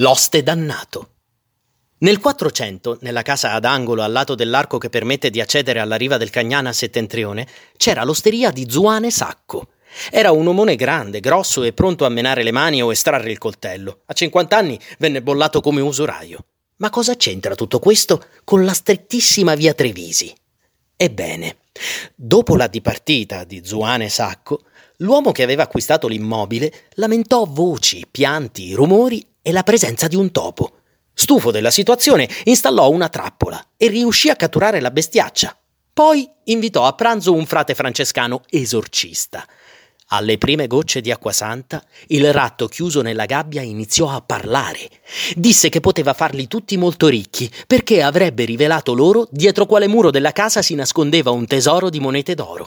L'oste dannato. Nel 400, nella casa ad angolo al lato dell'arco che permette di accedere alla riva del Cagnana settentrione, c'era l'osteria di Zuane Sacco. Era un omone grande, grosso e pronto a menare le mani o estrarre il coltello. A 50 anni venne bollato come usuraio. Ma cosa c'entra tutto questo con la strettissima via Trevisi? Ebbene, dopo la dipartita di Zuane Sacco, l'uomo che aveva acquistato l'immobile lamentò voci, pianti, rumori e la presenza di un topo. Stufo della situazione, installò una trappola e riuscì a catturare la bestiaccia. Poi invitò a pranzo un frate francescano esorcista. Alle prime gocce di acqua santa, il ratto chiuso nella gabbia iniziò a parlare. Disse che poteva farli tutti molto ricchi, perché avrebbe rivelato loro dietro quale muro della casa si nascondeva un tesoro di monete d'oro.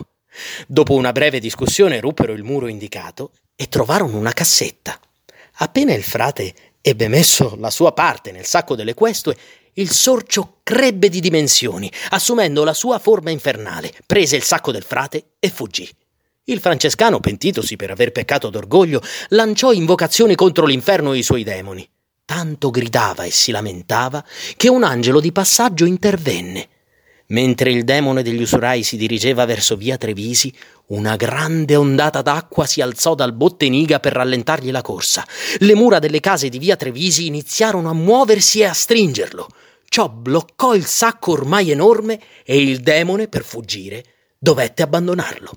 Dopo una breve discussione ruppero il muro indicato e trovarono una cassetta. Appena il frate ebbe messo la sua parte nel sacco delle questue, il sorcio crebbe di dimensioni, assumendo la sua forma infernale, prese il sacco del frate e fuggì. Il francescano, pentitosi per aver peccato d'orgoglio, lanciò invocazioni contro l'inferno e i suoi demoni. Tanto gridava e si lamentava che un angelo di passaggio intervenne Mentre il demone degli usurai si dirigeva verso via Trevisi, una grande ondata d'acqua si alzò dal botteniga per rallentargli la corsa. Le mura delle case di via Trevisi iniziarono a muoversi e a stringerlo. Ciò bloccò il sacco ormai enorme e il demone, per fuggire, dovette abbandonarlo.